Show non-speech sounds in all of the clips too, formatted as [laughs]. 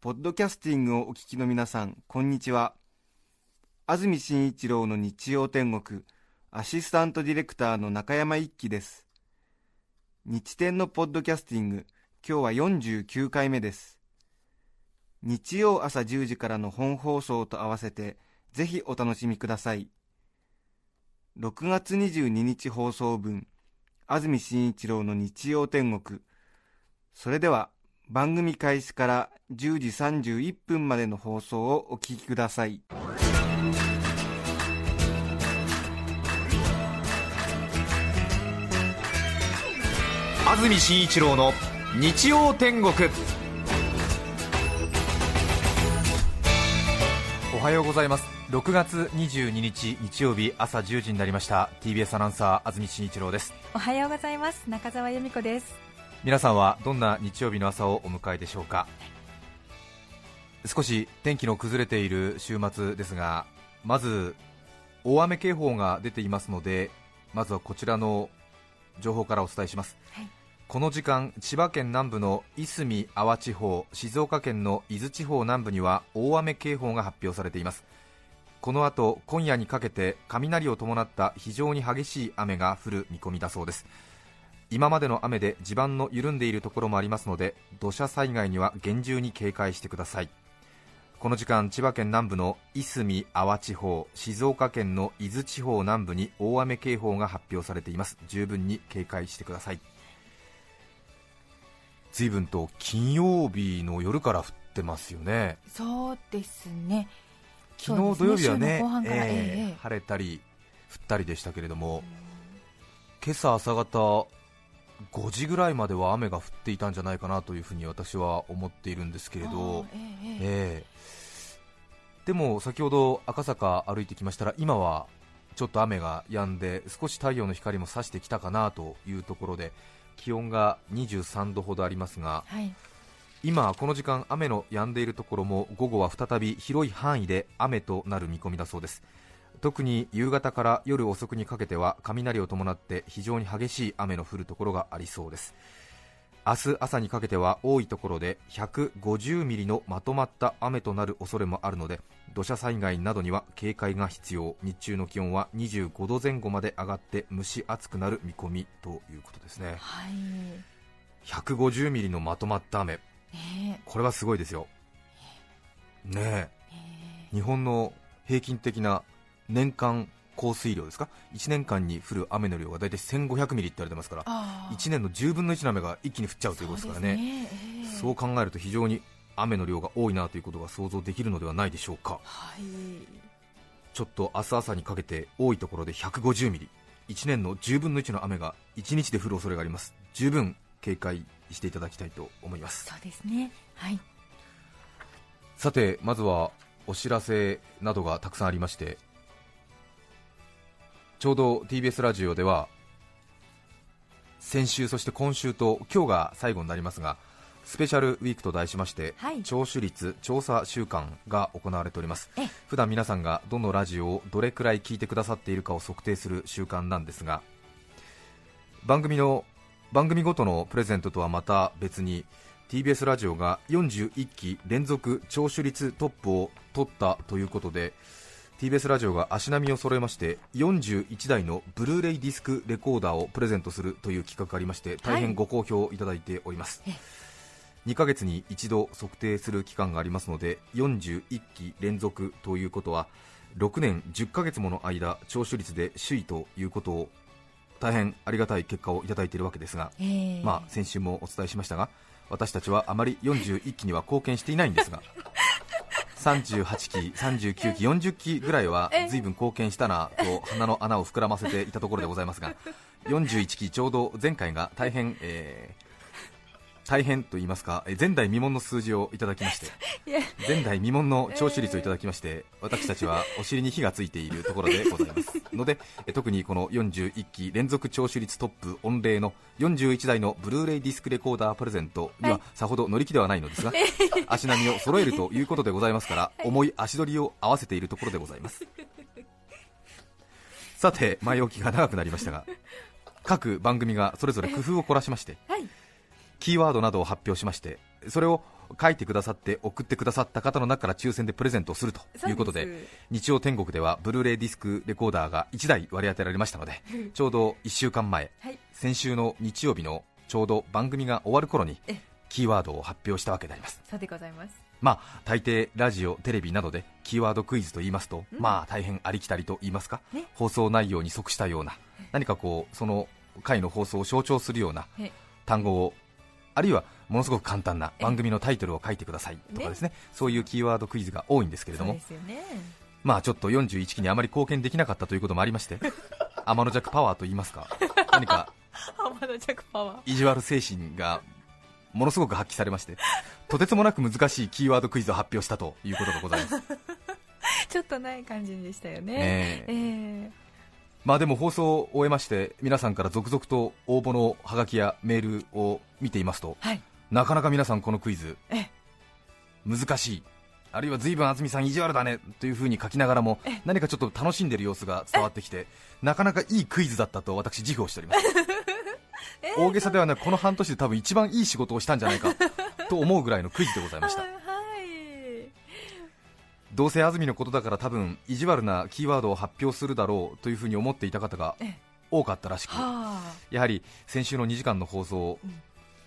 ポッドキャスティングをお聞きの皆さんこんにちは。安住紳一郎の日曜天国アシスタントディレクターの中山一輝です。日天のポッドキャスティング今日は49回目です。日曜朝10時からの本放送と合わせてぜひお楽しみください。6月22日放送分安住紳一郎の日曜天国。それでは番組開始から10時31分までの放送をお聞きください。安住紳一郎の日曜天国。おはようございます。6月22日日曜日朝10時になりました。TBS アナウンサー安住紳一郎です。おはようございます。中澤由美子です皆さんはどんな日曜日の朝をお迎えでしょうか？少し天気の崩れている週末ですがまず大雨警報が出ていますのでまずはこちらの情報からお伝えします、はい。この時間千葉県南部のいすみ阿波地方静岡県の伊豆地方南部には大雨警報が発表されています。この後今夜にかけて雷を伴った非常に激しい雨が降る見込みだそうです今までの雨で地盤の緩んでいるところもありますので土砂災害には厳重に警戒してください。この時間千葉県南部のいすみ阿波地方静岡県の伊豆地方南部に大雨警報が発表されています。十分に警戒してください。随分と金曜日の夜から降ってますよね。そうですね。昨日土曜日はねね。えーええ晴れたり降ったりでしたけれども今朝朝方5時ぐらいまでは雨が降っていたんじゃないかなというふうに私は思っているんですけれど。ええええ。ええ。でも先ほど赤坂歩いてきましたら今はちょっと雨が止んで少し太陽の光も差してきたかなというところで気温が23度ほどありますがはい。今この時間雨の止んでいるところも午後は再び広い範囲で雨となる見込みだそうです特に夕方から夜遅くにかけては雷を伴って非常に激しい雨の降るところがありそうです。明日朝にかけては多いところで150ミリのまとまった雨となる恐れもあるので土砂災害などには警戒が必要。日中の気温は25度前後まで上がって蒸し暑くなる見込みということですね。はい。150ミリのまとまった雨。ね。これはすごいですよ。ね。えええ。日本の平均的な年間降水量ですか？1年間に降る雨の量が大体1500ミリって言われてますからあー。1年の10分の1の雨が一気に降っちゃうということですからねねええそう考えると非常に雨の量が多いなということが想像できるのではないでしょうか。はい。ちょっと明日朝にかけて多いところで150ミリ。1年の10分の1の雨が1日で降る恐れがあります。十分警戒していただきたいと思います。そうですね。はい。さてまずはお知らせなどがたくさんありましてちょうど TBS ラジオでは先週そして今週と今日が最後になりますがスペシャルウィークと題しまして、はい。聴取率調査週間が行われております。ええ。普段皆さんがどのラジオをどれくらい聞いてくださっているかを測定する習慣なんですが番組の番組ごとのプレゼントとはまた別に TBS ラジオが41期連続聴取率トップを取ったということで TBS ラジオが足並みを揃えまして41台のブルーレイディスクレコーダーをプレゼントするという企画がありまして大変ご好評いただいております、え2ヶ月に一度測定する期間がありますので41期連続ということは6年10ヶ月もの間聴取率で首位ということを大変ありがたい結果をいただいているわけですが、ええ。まあ、先週もお伝えしましたが私たちはあまり41期には貢献していないんですが [laughs] 38期、39期、40期ぐらいは随分貢献したなと鼻の穴を膨らませていたところでございますが41期ちょうど前回が大変、えー大変と言いますかえ前代未聞の数字をいただきまして [laughs] 前代未聞の聴取率をいただきまして、私たちはお尻に火がついているところでございます。[laughs] のでえ特にこの41期連続聴取率トップ御礼の41台のブルーレイディスクレコーダープレゼントにはさほど乗り気ではないのですが足並みを揃えるということでございますから重い足取りを合わせているところでございます。さて前置きが長くなりましたが各番組がそれぞれ工夫を凝らしましてはいキーワードなどを発表しましてそれを書いてくださって送ってくださった方の中から抽選でプレゼントをするということで日曜天国ではブルーレイディスクレコーダーが1台割り当てられましたのでちょうど1週間前はい。先週の日曜日のちょうど番組が終わる頃にえキーワードを発表したわけであります。そうでございます。まあ大抵ラジオテレビなどでキーワードクイズと言いますと、うん。まあ大変ありきたりと言いますか、ね。放送内容に即したような何かこうその回の放送を象徴するようなえ単語をあるいはものすごく簡単な番組のタイトルを書いてくださいとかですね。そういうキーワードクイズが多いんですけれども。ね。まあちょっと41期にあまり貢献できなかったということもありまして [laughs] 天の弱パワーと言いますか？何か [laughs] 意地悪精神がものすごく発揮されましてとてつもなく難しいキーワードクイズを発表したということがございます、[laughs] ちょっとない感じでしたよね。ええ。ええまあでも放送を終えまして皆さんから続々と応募のハガキやメールを見ていますとはい。なかなか皆さんこのクイズええ。難しい。あるいは随分安住さん意地悪だねというふうに書きながらも何かちょっと楽しんでいる様子が伝わってきてなかなかいいクイズだったと私自負をしております。[laughs] 大げさではなくこの半年で多分一番いい仕事をしたんじゃないかと思うぐらいのクイズでございました。は [laughs] いどうせ安住のことだから多分意地悪なキーワードを発表するだろうというふうに思っていた方がええ多かったらしくはあ。やはり先週の2時間の放送をうん。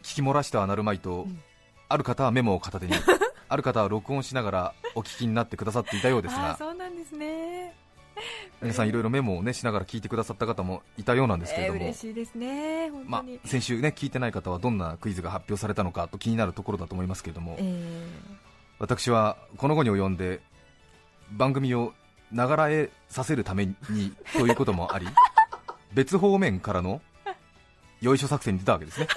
聞き漏らしてはなるまいと、んある方はメモを片手に [laughs] ある方は録音しながらお聞きになってくださっていたようですがそうなんですね。皆さんいろいろメモを、ね、しながら聞いてくださった方もいたようなんですけれえーども、嬉しいですね本ま当に、あ、先週、ね、聞いてない方はどんなクイズが発表されたのかと気になるところだと思いますけれども、え私はこの後に及んで番組をながらえさせるためにということもあり [laughs] 別方面からのよいしょ作戦に出たわけですね。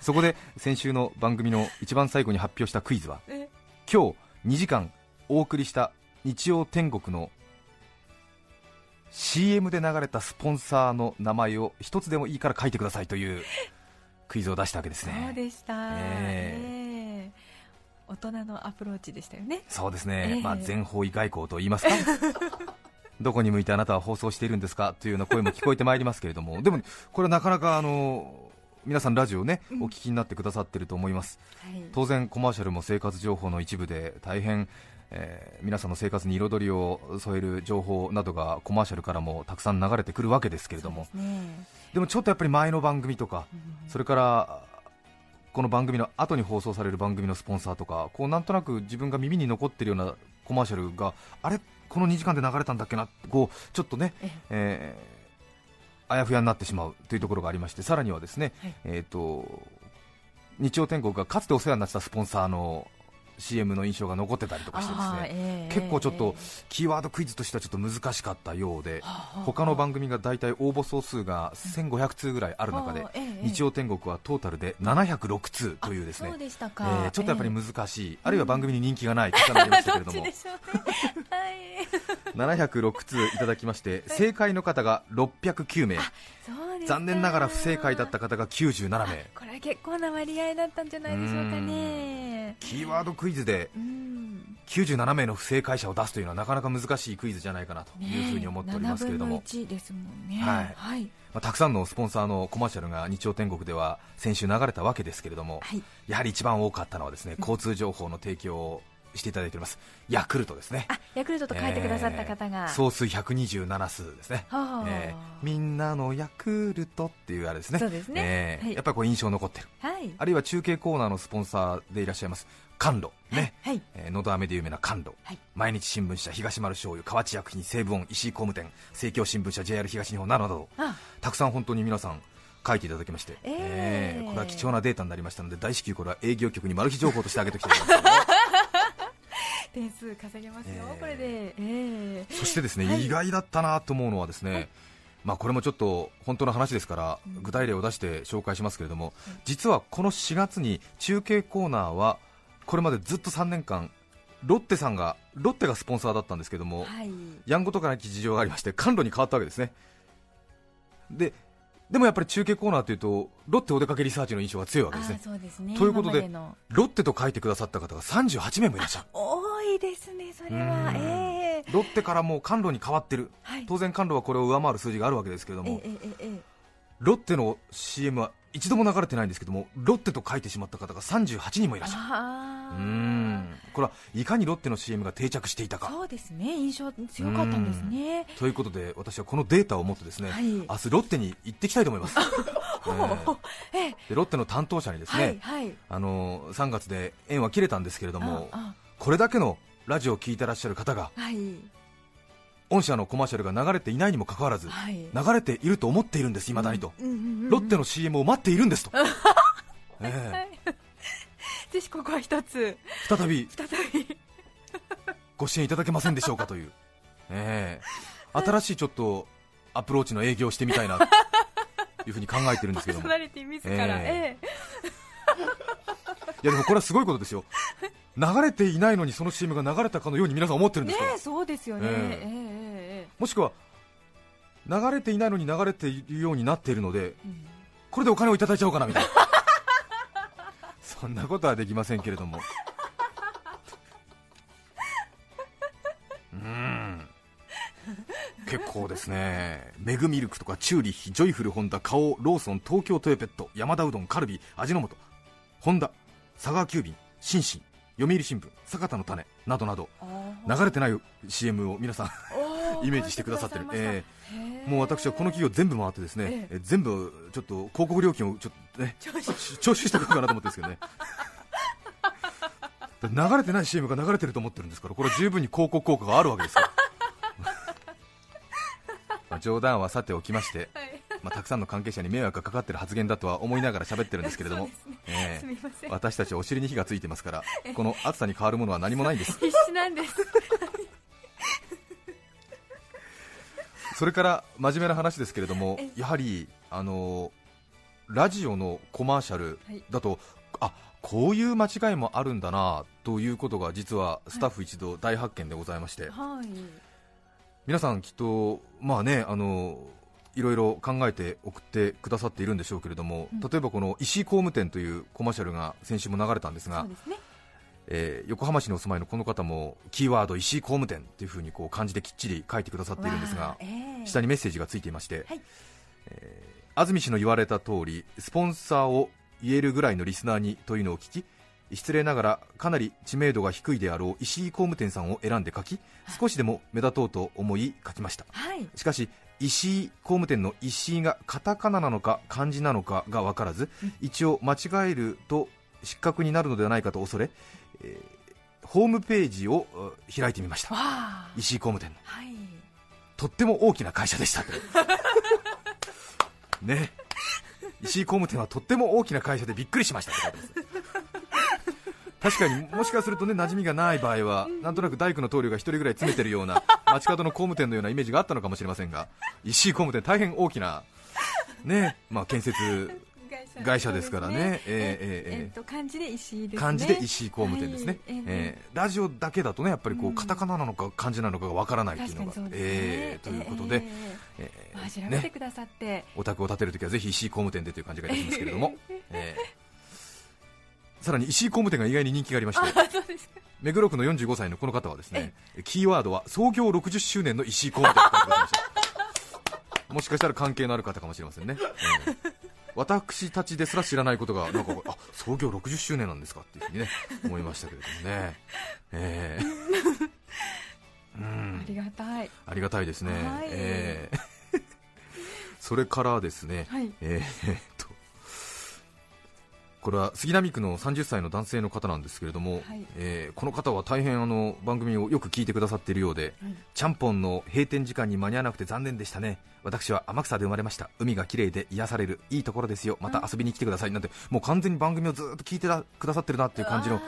そこで先週の番組の一番最後に発表したクイズはえ。今日2時間お送りした日曜天国の CM で流れたスポンサーの名前を一つでもいいから書いてくださいというクイズを出したわけですそうねでした、えええ大人のアプローチでしたよね。そうですね、ええ。まあ、全方位外交と言いますか。[laughs] どこに向いてあなたは放送しているんですかというような声も聞こえてまいりますけれども。でもこれはなかなかあの皆さんラジオね、お聞きになってくださっていると思います。はい。当然コマーシャルも生活情報の一部で大変、えー皆さんの生活に彩りを添える情報などがコマーシャルからもたくさん流れてくるわけですけれども。ですね。でもちょっとやっぱり前の番組とかうん。それからこの番組の後に放送される番組のスポンサーとかこうなんとなく自分が耳に残っているようなコマーシャルがあれこの2時間で流れたんだっけなこうちょっとね、え。えーあやふやになってしまうというところがありましてさらにはですね、はい。えー、と日曜天国がかつてお世話になってたスポンサーの CM の印象が残ってたりとかしてですね。ええ結構ちょっとえキーワードクイズとしてはちょっと難しかったようで他の番組が大体応募総数が1500通ぐらいある中で日曜天国はトータルで706通というですね。えか、ーちょっとやっぱりえ難しい、あるいは番組に人気がない結果になりましたけれども。えどっちでしょうね。はい。706通いただきまして正解の方が609名残念ながら不正解だった方が97名。これは結構な割合だったんじゃないでしょうかね。キーワードクイズでうん。97名の不正解者を出すというのはなかなか難しいクイズじゃないかなというふうに思っておりますけれども、7分の1ですもんね。はい。はい、まあ、たくさんのスポンサーのコマーシャルが日曜天国では先週流れたわけですけれども、はい。やはり一番多かったのはですね交通情報の提供をしていただいております。ヤクルトですね。あヤクルトと書いてくださった方が、えー総数127数ですね、はあ。えーみんなのヤクルトっていうあれですね。そうですね。はい。えーやっぱりこう印象残ってる。はい。あるいは中継コーナーのスポンサーでいらっしゃいます甘露ね、はい。えーのど飴で有名な甘露、はい。毎日新聞社東丸醤油河内薬品西武音石井工務店生協新聞社 JR 東日本などなど。あたくさん本当に皆さん書いていただきまして、えー。えーこれは貴重なデータになりましたので大至急これは営業局にマル秘情報としてあげておきたいと思います点数稼げますよ、えーこれで。ええ。そしてですね、はい。意外だったなと思うのはですね、まあ、これもちょっと本当の話ですから具体例を出して紹介しますけれども、実はこの4月に中継コーナーはこれまでずっと3年間ロッテさんがロッテがスポンサーだったんですけども、はい。やんごとかなき事情がありまして甘露に変わったわけですね。ででもやっぱり中継コーナーというとロッテお出かけリサーチの印象が強いわけですあねすね。ということでロッテと書いてくださった方が38名もいらっしゃる。多いですね、それは。うん。ええ。ロッテからもう甘露に変わってる。はい。当然甘露はこれを上回る数字があるわけですけれども。ええええええロッテの CM は一度も流れてないんですけどもロッテと書いてしまった方が38人もいらっしゃる。ああ。うーん。これはいかにロッテの CM が定着していたか。そうですね、印象強かったんですね。ということで私はこのデータを持ってですね、はい。明日ロッテに行ってきたいと思います、[laughs] ええ。でロッテの担当者にですね、はいはい。あの3月で縁は切れたんですけれどもあこれだけのラジオを聞いてらっしゃる方があはい。御社のコマーシャルが流れていないにもかかわらずはい。流れていると思っているんです、いまだにと、うんうんうんうん。ロッテの CM を待っているんですと、[laughs] ええ。ぜひここは一つ、再び。再び。ご支援いただけませんでしょうかという、[laughs] ええ。新しいちょっとアプローチの営業をしてみたいなというふうに考えてるんですけども、[laughs] ええ。えやでもこれはすごいことですよ、流れていないのにその CM が流れたかのように皆さん思ってるんですねえそうですよね。ええ。えええええもしくは流れていないのに流れているようになっているので、えうん。これでお金をいただいちゃおうかなみたいな、[laughs] そんなことはできませんけれども。[laughs] うーん。結構ですね、メグミルクとかチューリッヒ、ジョイフル、ホンダ、花王、ローソン、東京トヨペット、山田うどん、カルビ、味の素、ホンダ、佐川急便、シンシン、読売新聞、坂田の種などなど流れてない CM を皆さん [laughs] イメージしてくださってる、えました。えもう私はこの企業全部回ってですね、ええ。え全部ちょっと広告料金をちょっとね徴収してくるかなと思ってるんですけどね。[laughs] 流れてない CM が流れてると思ってるんですからこれは十分に広告効果があるわけですよ [laughs] まあ冗談はさておきまして、はいまあ、たくさんの関係者に迷惑がかかってる発言だとは思いながら喋ってるんですけれども、えすみませえん。私たちお尻に火がついてますからこの暑さに変わるものは何もないんです。必死なんです。[laughs] それから真面目な話ですけれどもえ、やはりあのラジオのコマーシャルはい。だと、あこういう間違いもあるんだなということが実はスタッフ一同大発見でございまして、はい。皆さんきっと、まあね、あのいろいろ考えて送ってくださっているんでしょうけれども、うん。例えばこの石井工務店というコマーシャルが先週も流れたんですがすね。えー横浜市にお住まいのこの方もキーワード石井工務店というふうにこう漢字できっちり書いてくださっているんですがええ下にメッセージがついていまして、はい。えー安住氏の言われた通りスポンサーを言えるぐらいのリスナーにというのを聞き失礼ながらかなり知名度が低いであろう石井工務店さんを選んで書き少しでも目立とうと思い書きました。はい。しかし石井工務店の石井がカタカナなのか漢字なのかが分からず一応間違えると失格になるのではないかと恐れ、えーホームページをう開いてみました。石井工務店の。はい。とっても大きな会社でした。[laughs] ね。石井工務店はとっても大きな会社でびっくりしましたって書いてます確かにもしかするとね馴染みがない場合はなんとなく大工の棟梁が一人ぐらい詰めてるような街角の工務店のようなイメージがあったのかもしれませんが石井工務店大変大きなねまあ建設会社ですからね。ええええと漢字で石井ですね。漢字で石井工務店ですね、はい。えラジオだけだとねやっぱりこううん。カタカナなのか漢字なのかがわからないっていうのが、えーということで、ええ調べてね、くださって。お宅を建てるときはぜひ石井工務店でという感じがいたしますけれども、[laughs] えーさらに石井工務店が意外に人気がありまして目黒区の45歳のこの方はですねキーワードは創業60周年の石井工務店と書いました [laughs] もしかしたら関係のある方かもしれませんね、えー私たちですら知らないことがなんかあ創業60周年なんですかっていうふうにね思いましたけれどもね、えー [laughs] うん。ありがたい。ありがたいですね、はい。えー [laughs] それからですね、はい。えーこれは杉並区の30歳の男性の方なんですけれども、はい。えーこの方は大変あの番組をよく聞いてくださっているようで、はい。ちゃんぽんの閉店時間に間に合わなくて残念でしたね。私は天草で生まれました。海が綺麗で癒されるいいところですよ。また遊びに来てください。なんてもう完全に番組をずっと聞いてらくださってるなっていう感じの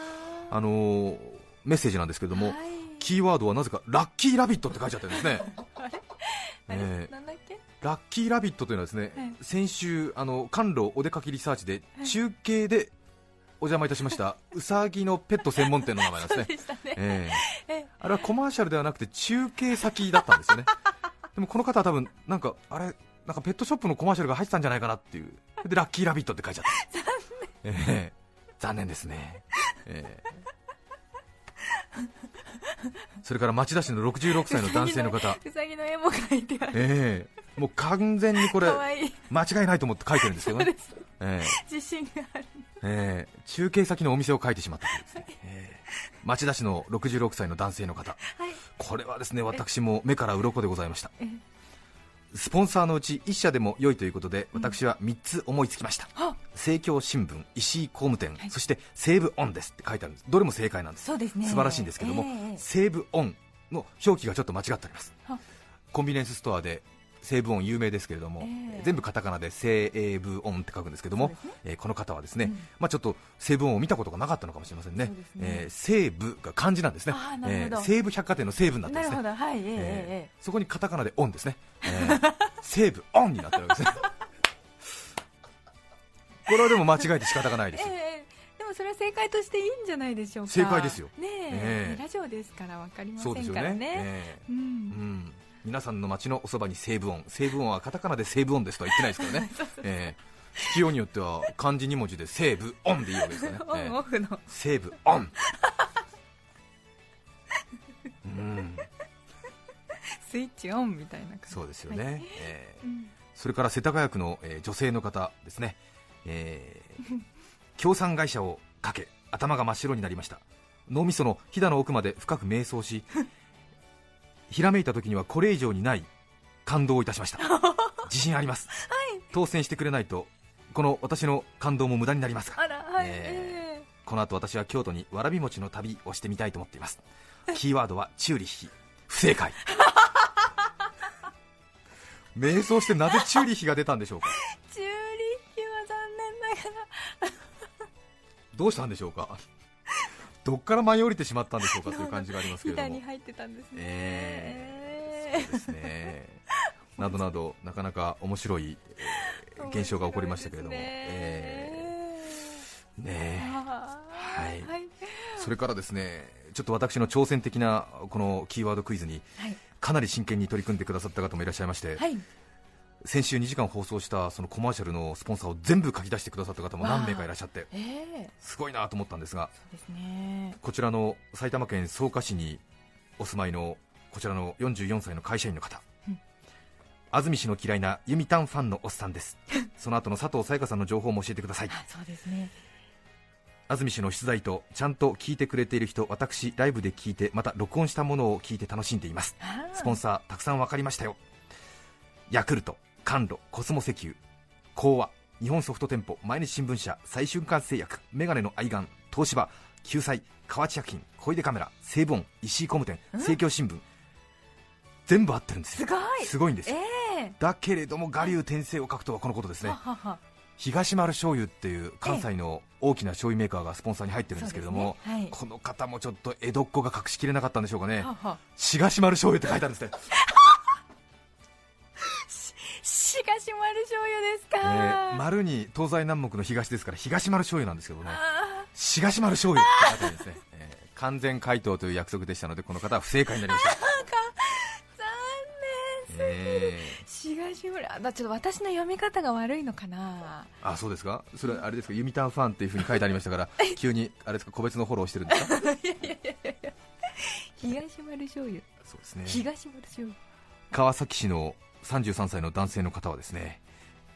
あのーメッセージなんですけれども、はい。キーワードはなぜかラッキーラビットって書いちゃってるんですね。[laughs] えー。なんだっけ？ラッキーラビットというのはですね、はい先週あの甘露お出かけリサーチで中継でお邪魔いたしました [laughs] うさぎのペット専門店の名前なんですね。え。ええ。あれはコマーシャルではなくて中継先だったんですよね。[laughs] でもこの方は多分なんかあれなんかペットショップのコマーシャルが入ってたんじゃないかなっていう。でラッキーラビットって書いちゃった。[laughs] 残念、ええ。残念ですね、ええ [laughs] それから町田市の66歳の男性の方。うさぎの絵も描いてある。ええ。もう完全にこれ。間違いないと思って書いてるんですけどね、ええ。自信がある。ええ。中継先のお店を書いてしまったというですね、ええ。町田市の66歳の男性の方、はい。これはですね私も目から鱗でございました。えスポンサーのうち1社でも良いということで私は3つ思いつきました、あ。政教新聞石井工務店、はい。そして西武オンですって書いてあるんです。どれも正解なんです。そうですね。素晴らしいんですけども、ええ西武オンの表記がちょっと間違っております。は。コンビニエンスストアで西武オン有名ですけれども、ええ。全部カタカナで西武オンって書くんですけども、ね。えーこの方はですね、うん。まあ、ちょっと西武オンを見たことがなかったのかもしれませんね。ねえー西武が漢字なんですね。あー西武百貨店の西武になってますね。そこにカタカナでオンですね、えー西武オンになってるわけですね。[laughs] これはでも間違えて仕方がないですええええでもそれは正解としていいんじゃないでしょうか。正解ですよ。ねえ。ええ。ラジオですからわかりませそうですよね。んからね。えー。う。うんん皆さんの街のおそばに西武音西武音はカタカナで西武音ですとは言ってないですからね。えー聞きよう。によっては漢字2文字で西武音でいいわけですよね、オえーンオフの西武音うん。スイッチオンみたいな感じ。そうですよね、はい。えーうん。それから世田谷区の、えー女性の方ですね、えー協賛会社をかけ頭が真っ白になりました。脳みそのひだの奥まで深く瞑想しひらめいた時にはこれ以上にない感動をいたしました。[laughs] 自信あります、当選してくれないとこの私の感動も無駄になりますが。はい。ええこの後私は京都にわらび餅の旅をしてみたいと思っています。[laughs] キーワードはチューリッヒ不正解。[laughs] 瞑想してなぜチューリッヒが出たんでしょうか？えチューリッヒは残念ながら。どうしたんでしょうか？どっから舞い降りてしまったんでしょうかという感じがありますけひれども。だに入ってたんですね。ええ。そうですね。などなどなかなか面白い、えー現象が起こりましたけれども、えーねえ。はい。はい。それからですねちょっと私の挑戦的なこのキーワードクイズにはい。かなり真剣に取り組んでくださった方もいらっしゃいまして、はい。先週2時間放送したそのコマーシャルのスポンサーを全部書き出してくださった方も何名かいらっしゃってええ。すごいなと思ったんですが。こちらの埼玉県草加市にお住まいのこちらの44歳の会社員の方、うん。安住氏の嫌いなユミタンファンのおっさんです。[laughs] その後の佐藤沙也加さんの情報も教えてください。あ、そうですね。安住氏の出題とちゃんと聞いてくれている人私ライブで聞いてまた録音したものを聞いて楽しんでいます。スポンサーたくさん分かりましたよ。ヤクルト、甘露、コスモ石油。講和、日本ソフト店舗毎日新聞社、最瞬間製薬。メガネの愛玩、東芝救済、河内薬品小出カメラ、西武音石井工務店うん？政教新聞。全部合ってるんですよ。すごい。すごいんですよ。ええ。だけれども我流転生を書くとはこのことですね。東丸醤油っていう関西の大きな醤油メーカーがスポンサーに入ってるんですけれども、ね。はい。この方もちょっと江戸っ子が隠しきれなかったんでしょうかね。はは。東丸醤油って書いてあるんですねしがし丸醤油ですか、えー丸に東西南北の東ですから東丸醤油なんですけどねあ東丸醤油って書いてあるんですね、えー完全回答という約束でしたのでこの方は不正解になりました。[laughs] ー残え念。しがし丸あだちょっと私の読み方が悪いのかな。ーあそうですか？それはあれですか？ユミタンファンっていうふうに書いてありましたから [laughs] 急にあれですか個別のフォローしてるんですか？東丸醤油。そうですね。東丸醤油。川崎市の33歳の男性の方はですね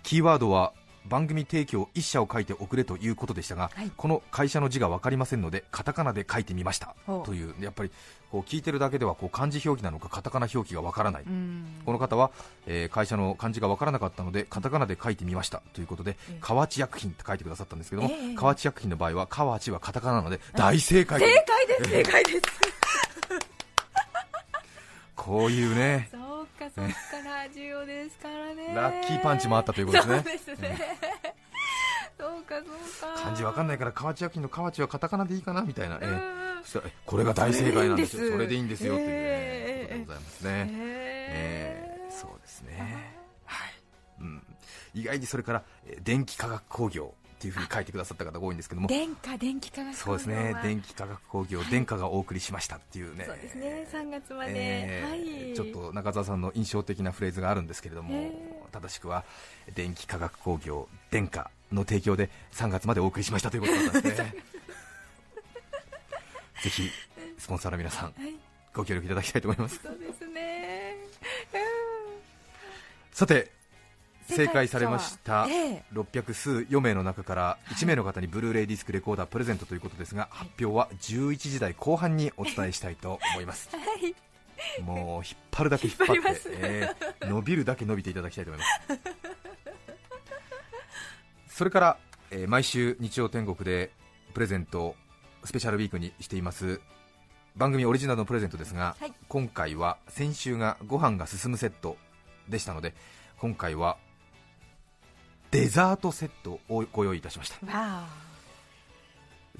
キーワードは番組提供1社を書いておくれということでしたが、はい。この会社の字が分かりませんのでカタカナで書いてみました。というやっぱりこう聞いてるだけではこう漢字表記なのかカタカナ表記が分からない、うん。この方は、えー会社の漢字が分からなかったのでカタカナで書いてみました。ということで、ええ。河内薬品って書いてくださったんですけども、ええ。河内薬品の場合は河内はカタカナなので大正解。正解です。正解です。[laughs] こういうね。そうかそうかラジオですからね。ラッキーパンチもあったということですね。そうですね。そうかそうか。漢字わかんないから河内薬品の河内はカタカナでいいかなみたいな、えうん。えそしたらえこれが大正解なんですよ。そそれれでいいんですよという、ことでございますね、へえーえそうですね。は意外にそれからえー電気化学工業っていうふうに書いてくださった方が多いんですけども。電化電気化学そうですね。電気化学工業、電化がお送りしましたっていうね。そうですね。3月まで、えーはい。ちょっと中澤さんの印象的なフレーズがあるんですけれども、え正しくは電気化学工業電化の提供で3月までお送りしましたということだったんですね。[laughs] ぜひスポンサーの皆さんはい。ご協力いただきたいと思います。そうですね。さてうん正解されました。ええ。600数4名の中から1名の方にブルーレイディスクレコーダープレゼントということですが発表は11時台後半にお伝えしたいと思います。[laughs] はい。もう引っ張るだけ引っ張ってえー伸びるだけ伸びていただきたいと思います。それから、えー毎週日曜天国でプレゼントをスペシャルウィークにしています。番組オリジナルのプレゼントですが、はい。今回は先週がご飯が進むセットでしたので今回はデザートセットをご用意いたしました。わ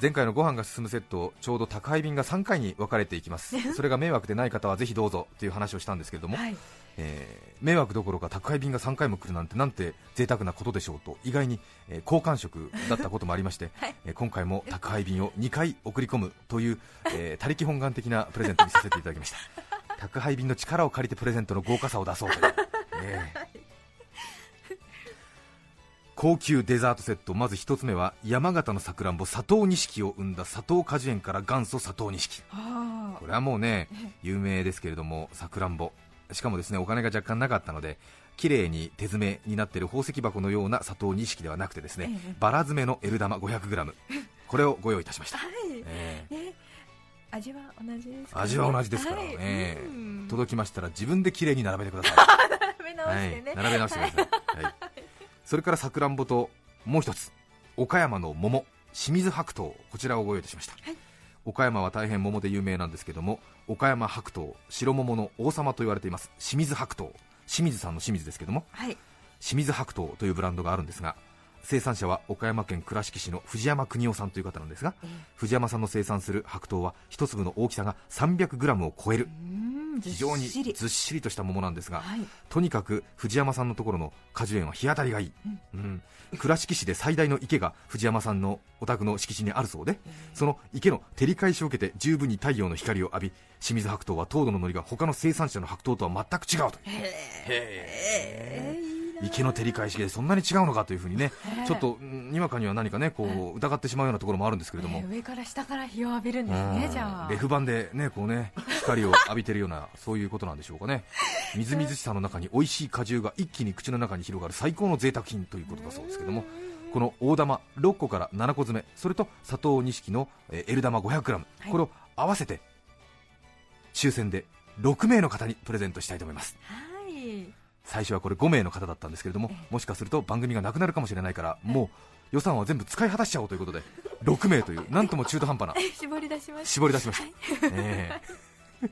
前回のご飯が進むセットちょうど宅配便が3回に分かれていきます。[laughs] それが迷惑でない方はぜひどうぞという話をしたんですけれども、おはい。えー迷惑どころか宅配便が3回も来るなんてなんて贅沢なことでしょうと意外に、えー好感触だったこともありまして、[laughs] はい。えー今回も宅配便を2回送り込むという、えー他力本願的なプレゼントにさせていただきました。[laughs] 宅配便の力を借りてプレゼントの豪華さを出そうという、えー高級デザートセット。まず1つ目は山形のさくらんぼ佐藤錦を生んだ佐藤果樹園から元祖佐藤錦。あこれはもうね有名ですけれどもさくらんぼ。しかもですねお金が若干なかったので綺麗に手詰めになっている宝石箱のような佐藤錦ではなくてですねええ。バラ詰めの L 玉 500g これをご用意いたしました、[laughs] はい。ええ。え味は同じですか、味は同じですから、はい。ええ。うん。届きましたら自分で綺麗に並べてください。[laughs] 並べ直してね、はい、並べ直してください、はい、それからさくらんぼともう一つ岡山の桃清水白桃こちらをご用意いたしました、はい。岡山は大変桃で有名なんですけども岡山白桃白桃の王様と言われています清水白桃。清水さんの清水ですけどもはい。清水白桃というブランドがあるんですが生産者は岡山県倉敷市の藤山邦夫さんという方なんですがええ。藤山さんの生産する白桃は一粒の大きさが 300g を超える。うん非常にずっしり。とした桃なんですが、はい。とにかく藤山さんのところの果樹園は日当たりがいい、うん。倉敷市で最大の池が藤山さんのお宅の敷地にあるそうで、その池の照り返しを受けて十分に太陽の光を浴び清水白桃は糖度ののりが他の生産者の白桃とは全く違うという。へー池の照り返しでそんなに違うのかというふうにねちょっとうんにわかには何かねこう疑ってしまうようなところもあるんですけれども、えー上から下から日を浴びるんですねうん。じゃあ。レフ板でねこうね光を浴びてるようなそういうことなんでしょうかね。みずみずしさの中に美味しい果汁が一気に口の中に広がる最高の贅沢品ということだそうですけどもこの大玉6個から7個詰めそれと佐藤錦のえー L 玉 500g、い。これを合わせて抽選で6名の方にプレゼントしたいと思います。はい最初はこれ5名の方だったんですけれどももしかすると番組がなくなるかもしれないからもう予算は全部使い果たしちゃおうということで6名というなんとも中途半端な [laughs] 絞り出しました。絞り出しました、ええ。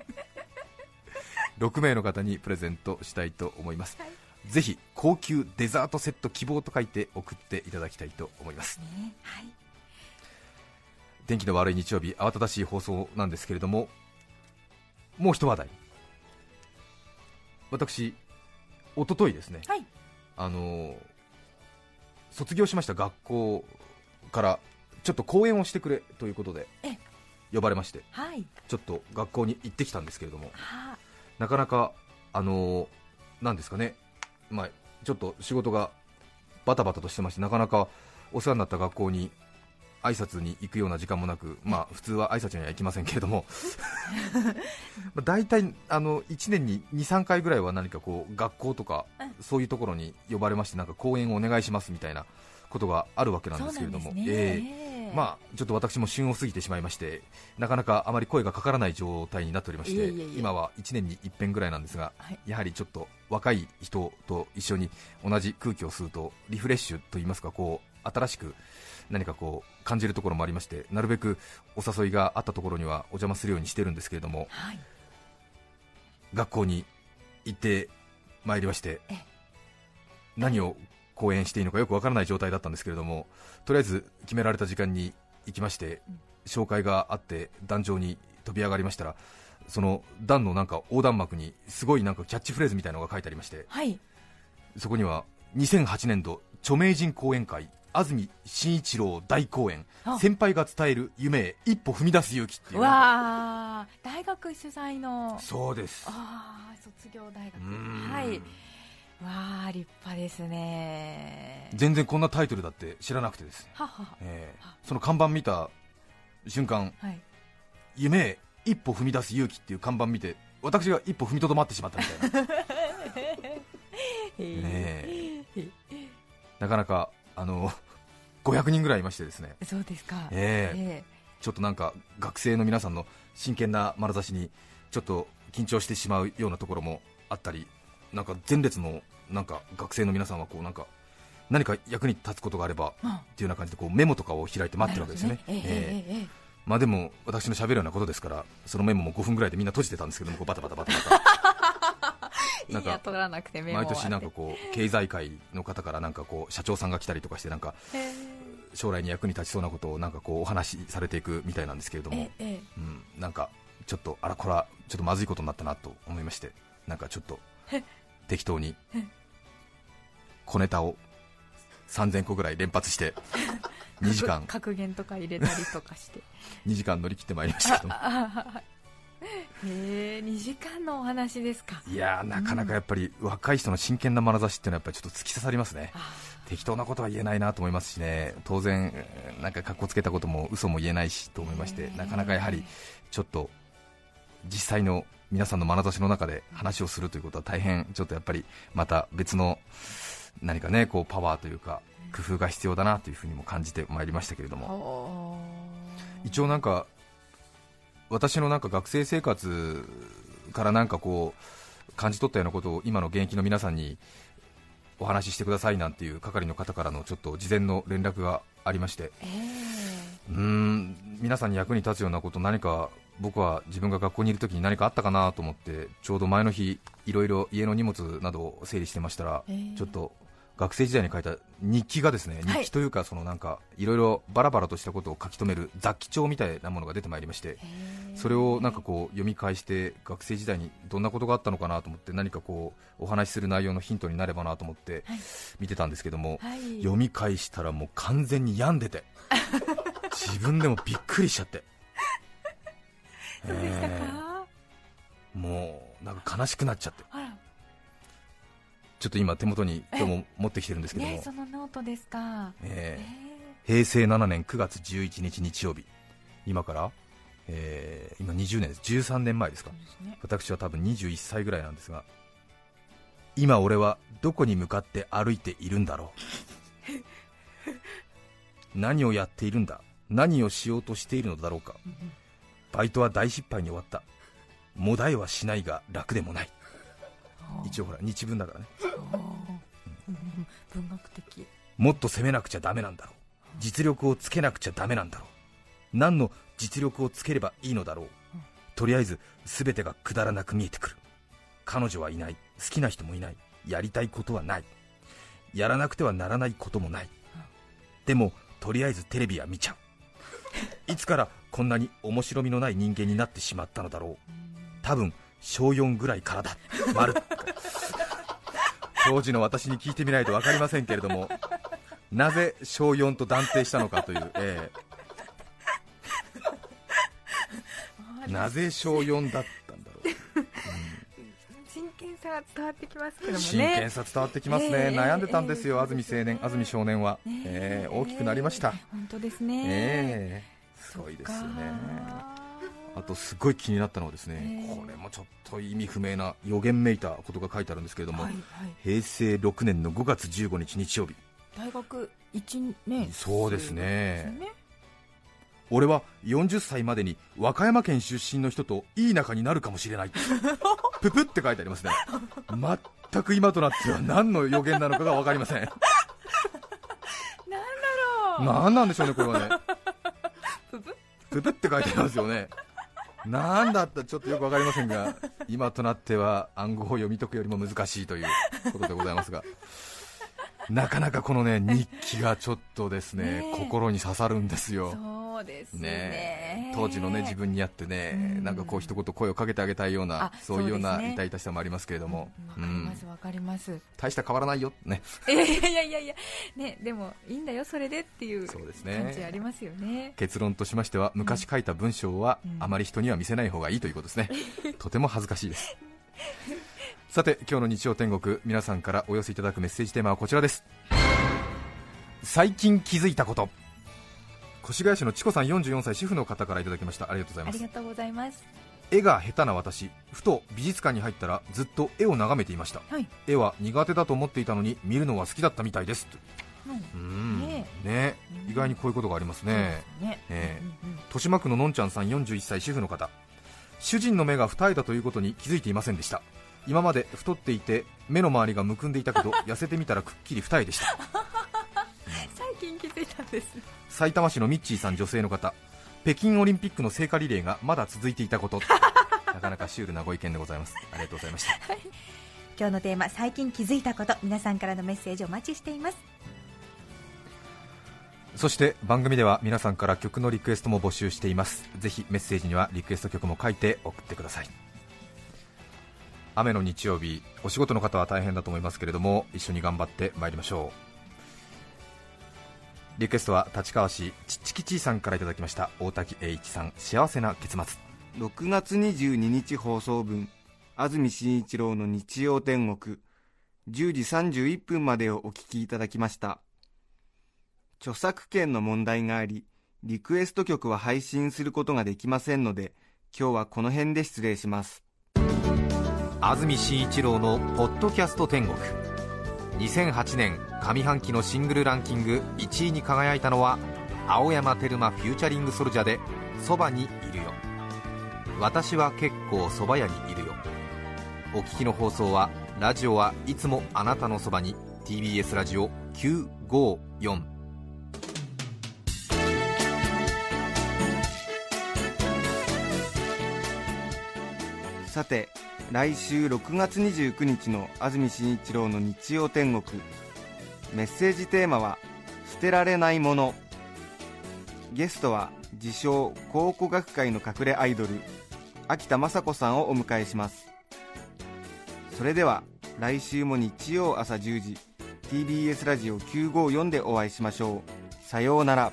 6名の方にプレゼントしたいと思います、ぜひ高級デザートセット希望と書いて送っていただきたいと思います。ねはい。天気の悪い日曜日慌ただしい放送なんですけれどももう一話題。私一昨日ですね、はい。あのー卒業しました学校からちょっと講演をしてくれということでえ呼ばれましてはい。ちょっと学校に行ってきたんですけれどもはなかなかあのーなんですかねまあちょっと仕事がバタバタとしてましてなかなかお世話になった学校に挨拶に行くような時間もなく、まあ、普通は挨拶には行きませんけれども、[laughs] まあ大体あの1年に2、3回ぐらいは何かこう学校とかうん。そういうところに呼ばれまして、なんか講演をお願いしますみたいなことがあるわけなんですけれども、ねえ。ええ。まあ、ちょっと私も旬を過ぎてしまいまして、なかなかあまり声がかからない状態になっておりまして、いえいえ今は1年に1遍ぐらいなんですが、はい。やはりちょっと若い人と一緒に同じ空気を吸うとリフレッシュといいますかこう新しく何かこう感じるところもありましてなるべくお誘いがあったところにはお邪魔するようにしてるんですけれどもはい。学校に行ってまいりましてええ。何を講演していいのかよくわからない状態だったんですけれどもとりあえず決められた時間に行きまして紹介があって壇上に飛び上がりましたらその段のなんか横断幕にすごいなんかキャッチフレーズみたいなのが書いてありましてはい。そこには2008年度著名人講演会安住紳一郎大講演。あ。先輩が伝える夢へ一歩踏み出す勇気っていう。わあ大学主催の。そうです。ああ卒業大学。はい。わあ立派ですね。全然こんなタイトルだって知らなくてですね、ははは。えーその看板見た瞬間はい。夢へ一歩踏み出す勇気っていう看板見て私が一歩踏みとどまってしまったみたいな。[laughs] ねえ。なかなかあの [laughs] 500人ぐらいいましてですね。そうですか。ええ。えちょっとなんか学生の皆さんの真剣な眼差しにちょっと緊張してしまうようなところもあったりなんか前列のなんか学生の皆さんはこうなんか何か役に立つことがあればうんっていうような感じでこうメモとかを開いて待ってるわけですよね。なるほどええまあでも私の喋るようなことですからそのメモも5分ぐらいでみんな閉じてたんですけどもこうバタバタバタバタ。えなんか毎は年なんかこう経済界の方からなんかこう社長さんが来たりとかしてなんかええ将来に役に立ちそうなことをなんかこうお話しされていくみたいなんですけれどもえ、えうん、なんかちょっとあらこれはちょっとまずいことになったなと思いましてなんかちょっと適当に小ネタを3000個ぐらい連発して [laughs] 2時間格言とか入れたりとかして。[laughs] 2時間乗り切ってまいりましたけども [laughs] へえ2時間のお話ですか。いやーなかなかやっぱり若い人の真剣な眼差しっていうのはやっぱりちょっと突き刺さりますね。あ適当なことは言えないなと思いますしね。当然えーなんか格好つけたことも嘘も言えないしと思いましてなかなかやはりちょっと実際の皆さんの眼差しの中で話をするということは大変ちょっとやっぱりまた別の何かねこうパワーというか工夫が必要だなというふうにも感じてまいりましたけれどー。も一応なんか私のなんか学生生活からなんかこう感じ取ったようなことを今の現役の皆さんにお話ししてくださいなんていう係の方からのちょっと事前の連絡がありまして。えうーん。皆さんに役に立つようなこと何か僕は自分が学校にいる時に何かあったかなと思ってちょうど前の日いろいろ家の荷物などを整理してましたら、えーちょっと学生時代に書いた日記がですねはい。日記というかそのなんかいろいろバラバラとしたことを書き留める雑記帳みたいなものが出てまいりましてえそれをなんかこう読み返して学生時代にどんなことがあったのかなと思って何かこうお話しする内容のヒントになればなと思ってはい。見てたんですけども、はい。読み返したらもう完全に病んでて [laughs] 自分でもびっくりしちゃって。[laughs] もうなんか悲しくなっちゃってちょっと今手元に今日も [laughs] 持ってきてるんですけども、ねそのノートですか。え。えー。平成7年9月11日日曜日。今から、えー今20年です13年前ですか。ね。私は多分21歳ぐらいなんですが今俺はどこに向かって歩いているんだろう。[laughs] 何をやっているんだ。何をしようとしているのだろうか。バイトは大失敗に終わった。もだえはしないが楽でもない一応ほら日文だからね。文学的。もっと攻めなくちゃダメなんだろう。実力をつけなくちゃダメなんだろう。何の実力をつければいいのだろう。とりあえず全てがくだらなく見えてくる。彼女はいない。好きな人もいない。やりたいことはない。やらなくてはならないこともない。でもとりあえずテレビは見ちゃう。いつからこんなに面白みのない人間になってしまったのだろう。多分小4ぐらいからだ。丸。当時の私に聞いてみないと分かりませんけれどもなぜ小4と断定したのかという、ええ。なぜ小4だったんだろう。真剣さが伝わってきますけどもね。真剣さ伝わってきますね、ええ。悩んでたんですよ、ええ安住青年、安住少年は、ねえ。え大きくなりました、本当ですね。え。えすごいですよね。あとすごい気になったのはですね、ええこれもちょっと意味不明な予言めいたことが書いてあるんですけれども、はいはい。平成6年の5月15日日曜日、大学一年。そうですね。ね。俺は40歳までに和歌山県出身の人といい仲になるかもしれない、[laughs] ぷぷって書いてありますね、全く今となっては何の予言なのかが分かりません、なんだろう。何なんでしょうね、これはね、ぷぷぷぷって書いてありますよね。なんだったちょっとよくわかりませんが、今となっては暗号を読み解くよりも難しいということでございますが、[laughs] なかなかこのね [laughs] 日記がちょっとですね心に刺さるんですよ。そうですね。ね当時のね自分にあってね、うん。なんかこう一言声をかけてあげたいようなあそういうような痛々しさもありますけれども、わかりますわかります。大した変わらないよ。ね。[laughs] いやいやいやいや。いやねでもいいんだよそれでっていうそうですね。感じありますよね。結論としましては昔書いた文章はうん。あまり人には見せない方がいいということですね、とても恥ずかしいですさて今日の日曜天国皆さんからお寄せいただくメッセージテーマはこちらです。最近気づいたこと。越谷市のチコさん44歳主婦の方からいただきました。ありがとうございます。ありがとうございます。絵が下手な私ふと美術館に入ったらずっと絵を眺めていました。はい。絵は苦手だと思っていたのに見るのは好きだったみたいです。うんうん。ねね。うん。意外にこういうことがありますね。ね。ええ。うんうん豊島区ののんちゃんさん41歳主婦の方。主人の目が二重だということに気づいていませんでした今まで太っていて目の周りがむくんでいたけど [laughs] 痩せてみたらくっきり二重でした。[laughs] 最近気づいたんです。埼玉市のミッチーさん女性の方。北京オリンピックの聖火リレーがまだ続いていたこと。[laughs] なかなかシュールなご意見でございます。ありがとうございました。今日のテーマ最近気づいたこと。皆さんからのメッセージお待ちしています。そして番組では皆さんから曲のリクエストも募集しています。ぜひメッセージにはリクエスト曲も書いて送ってください雨の日曜日お仕事の方は大変だと思いますけれども一緒に頑張ってまいりましょう。リクエストは立川市ちっちきちーさんからいただきました大滝栄一さん幸せな結末。6月22日放送分安住紳一郎の日曜天国10時31分までをお聞きいただきました。著作権の問題がありリクエスト曲は配信することができませんので今日はこの辺で失礼します。安住紳一郎の「ポッドキャスト天国」2008年上半期のシングルランキング1位に輝いたのは青山テルマ featuring SoulJa で「そばにいるよ」私は結構そば屋にいるよ。お聞きの放送はラジオはいつもあなたのそばに TBS ラジオ954さて来週6月29日の安住紳一郎の日曜天国。メッセージテーマは「捨てられないもの」ゲストは自称考古学界の隠れアイドル秋田雅子さんをお迎えします。それでは来週も日曜朝10時 TBS ラジオ954でお会いしましょう。さようなら。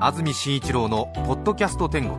安住紳一郎の「ポッドキャスト天国」